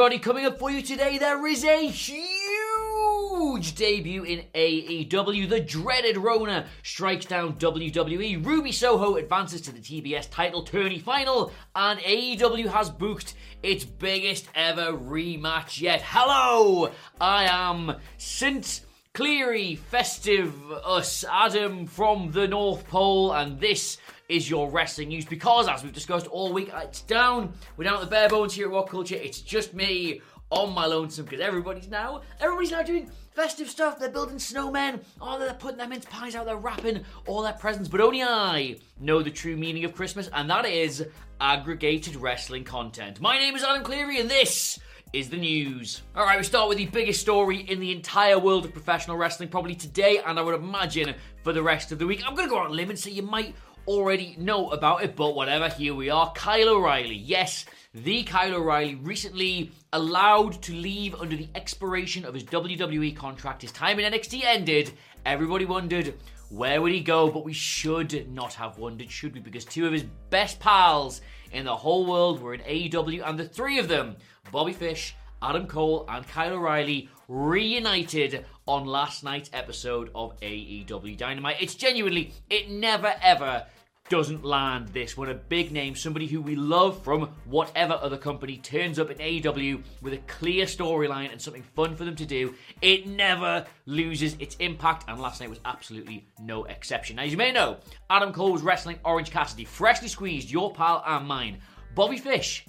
Everybody. Coming up for you today, there is a huge debut in AEW. The dreaded Rona strikes down WWE. Ruby Soho advances to the TBS title tourney final, and AEW has booked its biggest ever rematch yet. Hello, I am St. Cleary, festive us, Adam from the North Pole, and this is your wrestling news because, as we've discussed all week, uh, it's down. We're down at the bare bones here at WhatCulture. It's just me on my lonesome because everybody's now everybody's now doing festive stuff. They're building snowmen. Oh, they're putting their mince pies out. They're wrapping all their presents. But only I know the true meaning of Christmas, and that is aggregated wrestling content. My name is Adam Cleary, and this is the news. All right, we start with the biggest story in the entire world of professional wrestling, probably today, and I would imagine for the rest of the week. I'm going to go out on limb and say you might already know about it, but whatever, here we are. Kyle O'Reilly, yes, the Kyle O'Reilly recently allowed to leave under the expiration of his WWE contract. His time in NXT ended. Everybody wondered where would he go, but we should not have wondered, should we? Because two of his best pals in the whole world were in AEW, and the three of them, Bobby Fish, Adam Cole, and Kyle O'Reilly, reunited on last night's episode of AEW Dynamite. It's genuinely, it never ever doesn't land this when a big name, somebody who we love from whatever other company, turns up in AEW with a clear storyline and something fun for them to do. It never loses its impact, and last night was absolutely no exception. Now, as you may know, Adam Cole was wrestling Orange Cassidy, freshly squeezed, your pal and mine. Bobby Fish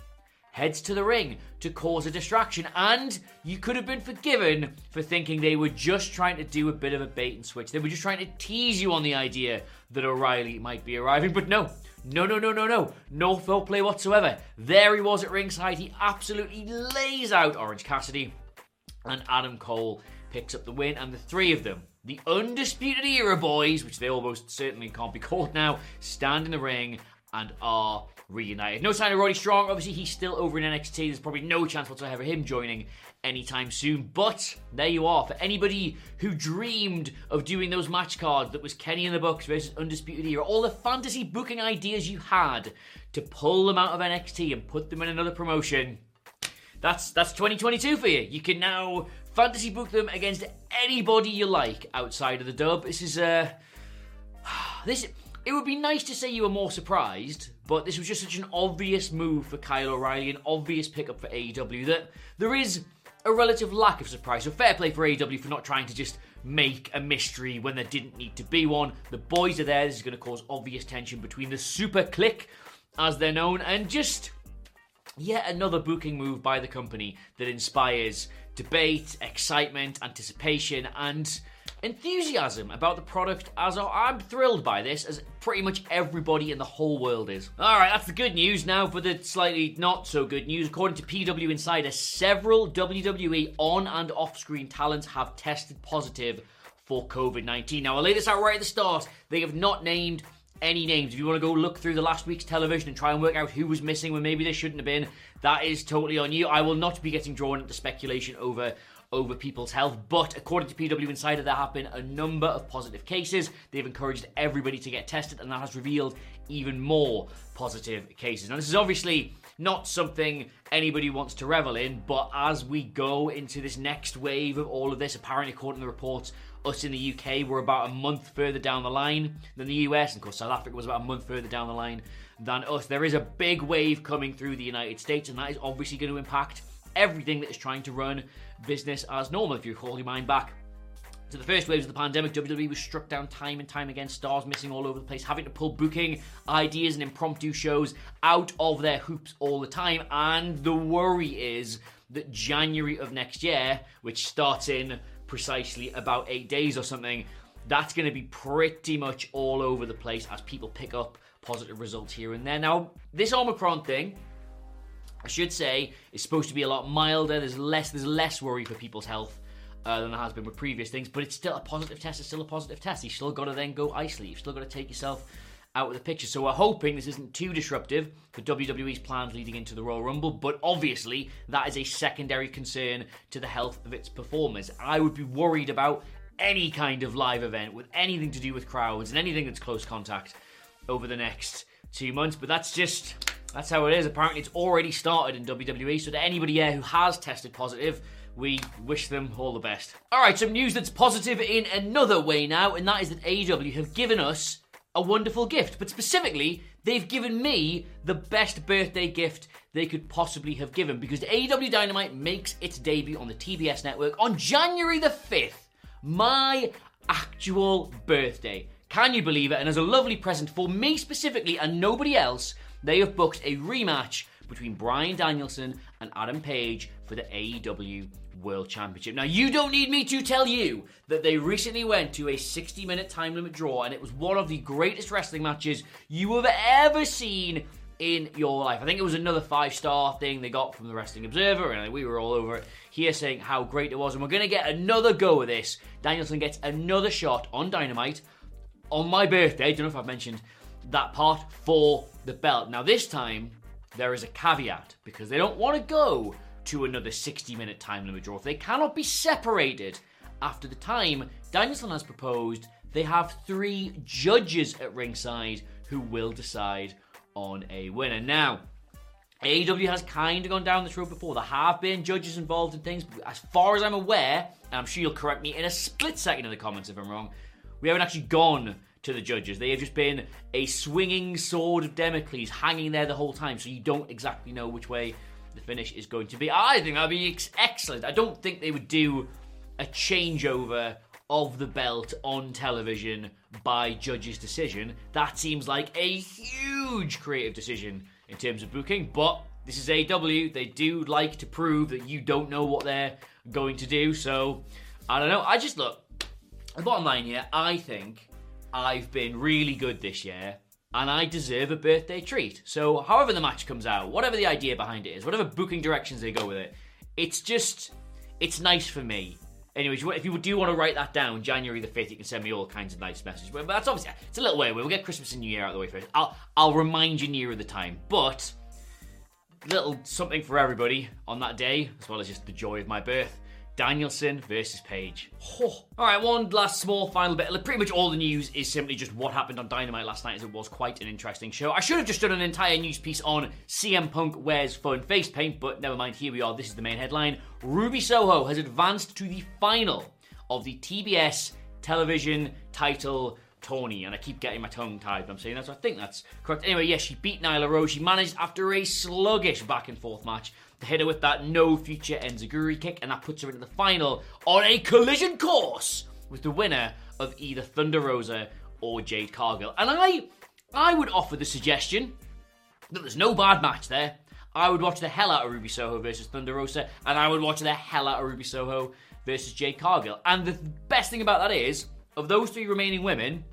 heads to the ring to cause a distraction. And you could have been forgiven for thinking they were just trying to do a bit of a bait and switch. They were just trying to tease you on the idea that O'Reilly might be arriving. But no, no, no, no, no, no. No foul play whatsoever. There he was at ringside. He absolutely lays out Orange Cassidy. And Adam Cole picks up the win. And the three of them, the Undisputed Era boys, which they almost certainly can't be called now, stand in the ring and are reunited. No sign of Roddy Strong. Obviously, he's still over in NXT. There's probably no chance whatsoever of him joining anytime soon. But there you are. For anybody who dreamed of doing those match cards that was Kenny in the Bucks versus Undisputed Era, all the fantasy booking ideas you had to pull them out of NXT and put them in another promotion. That's that's 2022 for you. You can now fantasy book them against anybody you like outside of the dub. This is uh this it would be nice to say you were more surprised, but this was just such an obvious move for Kyle O'Reilly, an obvious pickup for AEW that there is a relative lack of surprise. So fair play for AEW for not trying to just make a mystery when there didn't need to be one. The boys are there. This is going to cause obvious tension between the SuperKliq, as they're known, and just yet another booking move by the company that inspires debate, excitement, anticipation, and enthusiasm about the product as I'm thrilled by this, as pretty much everybody in the whole world is. Alright, that's the good news. Now for the slightly not so good news. According to PW Insider, several WWE on and off screen talents have tested positive for COVID 19. Now, I'll lay this out right at the start. They have not named any names. If you want to go look through the last week's television and try and work out who was missing when maybe they shouldn't have been, that is totally on you. I will not be getting drawn into speculation over over people's health. But according to PW Insider, there have been a number of positive cases. They've encouraged everybody to get tested, and that has revealed even more positive cases. Now, this is obviously not something anybody wants to revel in. But as we go into this next wave of all of this, apparently, according to the reports, us in the UK were about a month further down the line than the US. And of course, South Africa was about a month further down the line than us. There is a big wave coming through the United States, and that is obviously going to impact everything that is trying to run business as normal. If you call your mind back to the first waves of the pandemic, WWE was struck down time and time again, stars missing all over the place, having to pull booking ideas and impromptu shows out of their hoops all the time. And the worry is that January of next year, which starts in precisely about eight days or something, that's going to be pretty much all over the place as people pick up positive results here and there. Now, this Omicron thing, I should say, is supposed to be a lot milder. There's less there's less worry for people's health uh, than there has been with previous things, but it's still a positive test. It's still a positive test. You've still got to then go isolate. You've still got to take yourself out of the picture. So we're hoping this isn't too disruptive for WWE's plans leading into the Royal Rumble, but obviously that is a secondary concern to the health of its performers. I would be worried about any kind of live event with anything to do with crowds and anything that's close contact over the next two months, but that's just that's how it is. Apparently, it's already started in WWE. So, to anybody here who has tested positive, we wish them all the best. All right, some news that's positive in another way now, and that is that AEW have given us a wonderful gift. But specifically, they've given me the best birthday gift they could possibly have given because AEW Dynamite makes its debut on the TBS network on January the 5th, my actual birthday. Can you believe it? And as a lovely present for me specifically and nobody else, they have booked a rematch between Brian Danielson and Adam Page for the AEW World Championship. Now, you don't need me to tell you that they recently went to a 60 minute time limit draw, and it was one of the greatest wrestling matches you have ever seen in your life. I think it was another five star thing they got from the Wrestling Observer, and we were all over it here saying how great it was. And we're going to get another go of this. Danielson gets another shot on Dynamite on my birthday. I Don't know if I've mentioned that part for the belt. Now, this time, there is a caveat because they don't want to go to another 60 minute time limit draw. They cannot be separated after the time Danielson has proposed. They have three judges at ringside who will decide on a winner. Now, AEW has kind of gone down this road before. There have been judges involved in things, as far as I'm aware, and I'm sure you'll correct me in a split second in the comments if I'm wrong, we haven't actually gone to the judges. They have just been a swinging sword of Damocles hanging there the whole time, so you don't exactly know which way the finish is going to be. I think that'd be ex- excellent. I don't think they would do a changeover of the belt on television by judges' decision. That seems like a huge creative decision in terms of booking, but this is AW. They do like to prove that you don't know what they're going to do, so I don't know. I just look, the bottom line here, I think I've been really good this year and I deserve a birthday treat. So, however the match comes out, whatever the idea behind it is, whatever booking directions they go with it, it's just, it's nice for me. Anyways, if you do want to write that down, January the 5th, you can send me all kinds of nice messages. But that's obviously, it's a little way away. We'll get Christmas and New Year out of the way first. I'll, I'll remind you nearer the time. But, little something for everybody on that day, as well as just the joy of my birth. Danielson versus Page. Oh. All right, one last small final bit. Pretty much all the news is simply just what happened on Dynamite last night, as it was quite an interesting show. I should have just done an entire news piece on CM Punk wears fun face paint, but never mind. Here we are. This is the main headline. Ruby Soho has advanced to the final of the TBS television title Tony, and I keep getting my tongue tied. I'm saying that, so I think that's correct. Anyway, yes, she beat Nyla Rose. She managed after a sluggish back and forth match hit her with that no future Enziguri kick, and that puts her into the final on a collision course with the winner of either Thunder Rosa or Jade Cargill. And I, I would offer the suggestion that there's no bad match there. I would watch the hell out of Ruby Soho versus Thunder Rosa, and I would watch the hell out of Ruby Soho versus Jade Cargill. And the best thing about that is, of those three remaining women,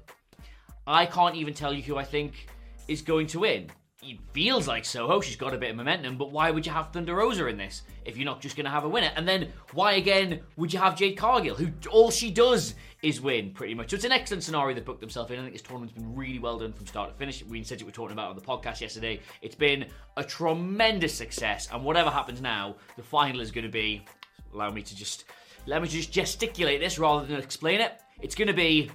I can't even tell you who I think is going to win it feels like Soho. She's got a bit of momentum, but why would you have Thunder Rosa in this if you're not just going to have a winner? And then why again would you have Jade Cargill, who all she does is win pretty much? So it's an excellent scenario they've booked themselves in. I think this tournament's been really well done from start to finish. We said it we were talking about on the podcast yesterday. It's been a tremendous success, and whatever happens now, the final is going to be. Allow me to just let me just gesticulate this rather than explain it. It's going to be.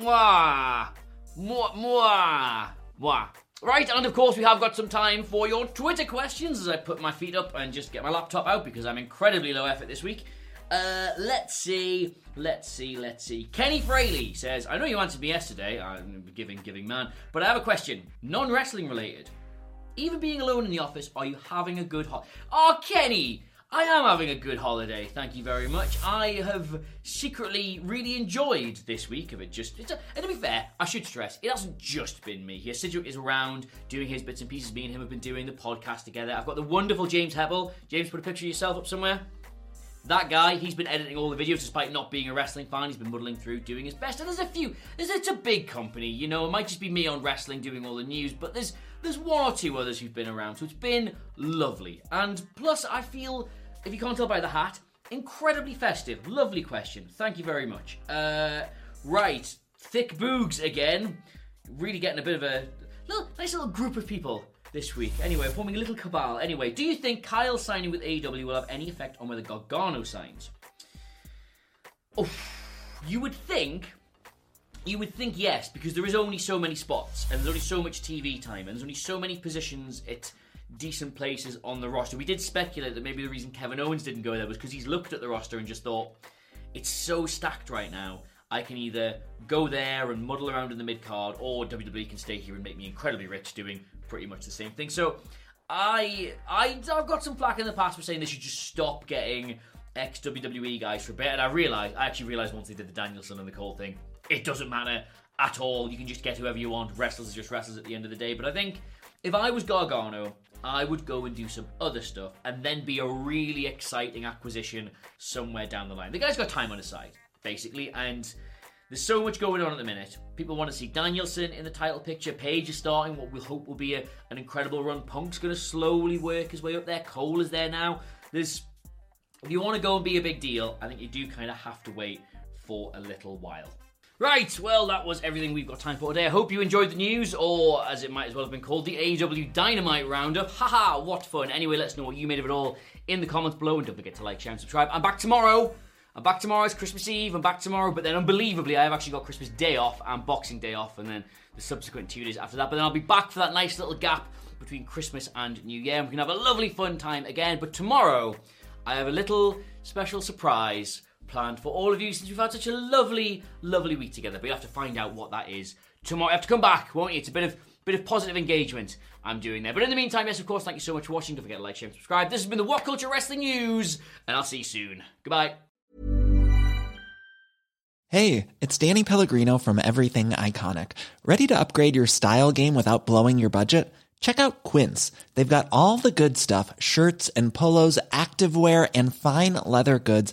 Mwah, mwah, mwah, mwah. Right, and of course, we have got some time for your Twitter questions as I put my feet up and just get my laptop out because I'm incredibly low effort this week. Uh, let's see, let's see, let's see. Kenny Fraley says, I know you answered me yesterday, I'm giving, giving man, but I have a question, non wrestling related. Even being alone in the office, are you having a good hot. Oh, Kenny! I am having a good holiday, thank you very much. I have secretly really enjoyed this week of it. Just, it's a, and to be fair, I should stress, it hasn't just been me here. Sidgwick is around doing his bits and pieces. Me and him have been doing the podcast together. I've got the wonderful James Hebble. James, put a picture of yourself up somewhere. That guy, he's been editing all the videos despite not being a wrestling fan. He's been muddling through, doing his best. And there's a few. There's it's a big company, you know. It might just be me on wrestling doing all the news, but there's there's one or two others who've been around. So it's been lovely. And plus, I feel, if you can't tell by the hat, incredibly festive. Lovely question. Thank you very much. Uh, right, thick boogs again. Really getting a bit of a little, nice little group of people this week. Anyway, forming a little cabal. Anyway, do you think Kyle signing with AEW will have any effect on whether Gargano signs? Oh, you would think. You would think yes, because there is only so many spots, and there's only so much TV time, and there's only so many positions at decent places on the roster. We did speculate that maybe the reason Kevin Owens didn't go there was because he's looked at the roster and just thought, it's so stacked right now. I can either go there and muddle around in the mid card, or WWE can stay here and make me incredibly rich doing pretty much the same thing. So I, I I've got some flack in the past for saying they should just stop getting ex WWE guys for a bit, and I realized I actually realized once they did the Danielson and the Cole thing, it doesn't matter at all. You can just get whoever you want. Wrestlers are just wrestlers at the end of the day. But I think if I was Gargano, I would go and do some other stuff and then be a really exciting acquisition somewhere down the line. The guy's got time on his side, basically, and there's so much going on at the minute. People want to see Danielson in the title picture. Page is starting what we'll hope will be a, an incredible run. Punk's going to slowly work his way up there. Cole is there now. There's, if you want to go and be a big deal, I think you do kind of have to wait for a little while. Right, well, that was everything we've got time for today. I hope you enjoyed the news, or as it might as well have been called, the AEW Dynamite Roundup. Haha, what fun. Anyway, let us know what you made of it all in the comments below, and don't forget to like, share, and subscribe. I'm back tomorrow. I'm back tomorrow. It's Christmas Eve. I'm back tomorrow, but then unbelievably, I have actually got Christmas Day off and Boxing Day off, and then the subsequent two days after that. But then I'll be back for that nice little gap between Christmas and New Year. And we can have a lovely fun time again. But tomorrow, I have a little special surprise planned for all of you since we've had such a lovely, lovely week together. But you have to find out what that is tomorrow. You have to come back, won't you? It's a bit of bit of positive engagement I'm doing there. But in the meantime, yes, of course, thank you so much for watching. Don't forget to like, share, and subscribe. This has been the WhatCulture Wrestling News, and I'll see you soon. Goodbye. Hey, it's Danny Pellegrino from Everything Iconic. Ready to upgrade your style game without blowing your budget? Check out Quince. They've got all the good stuff shirts and polos, activewear, and fine leather goods,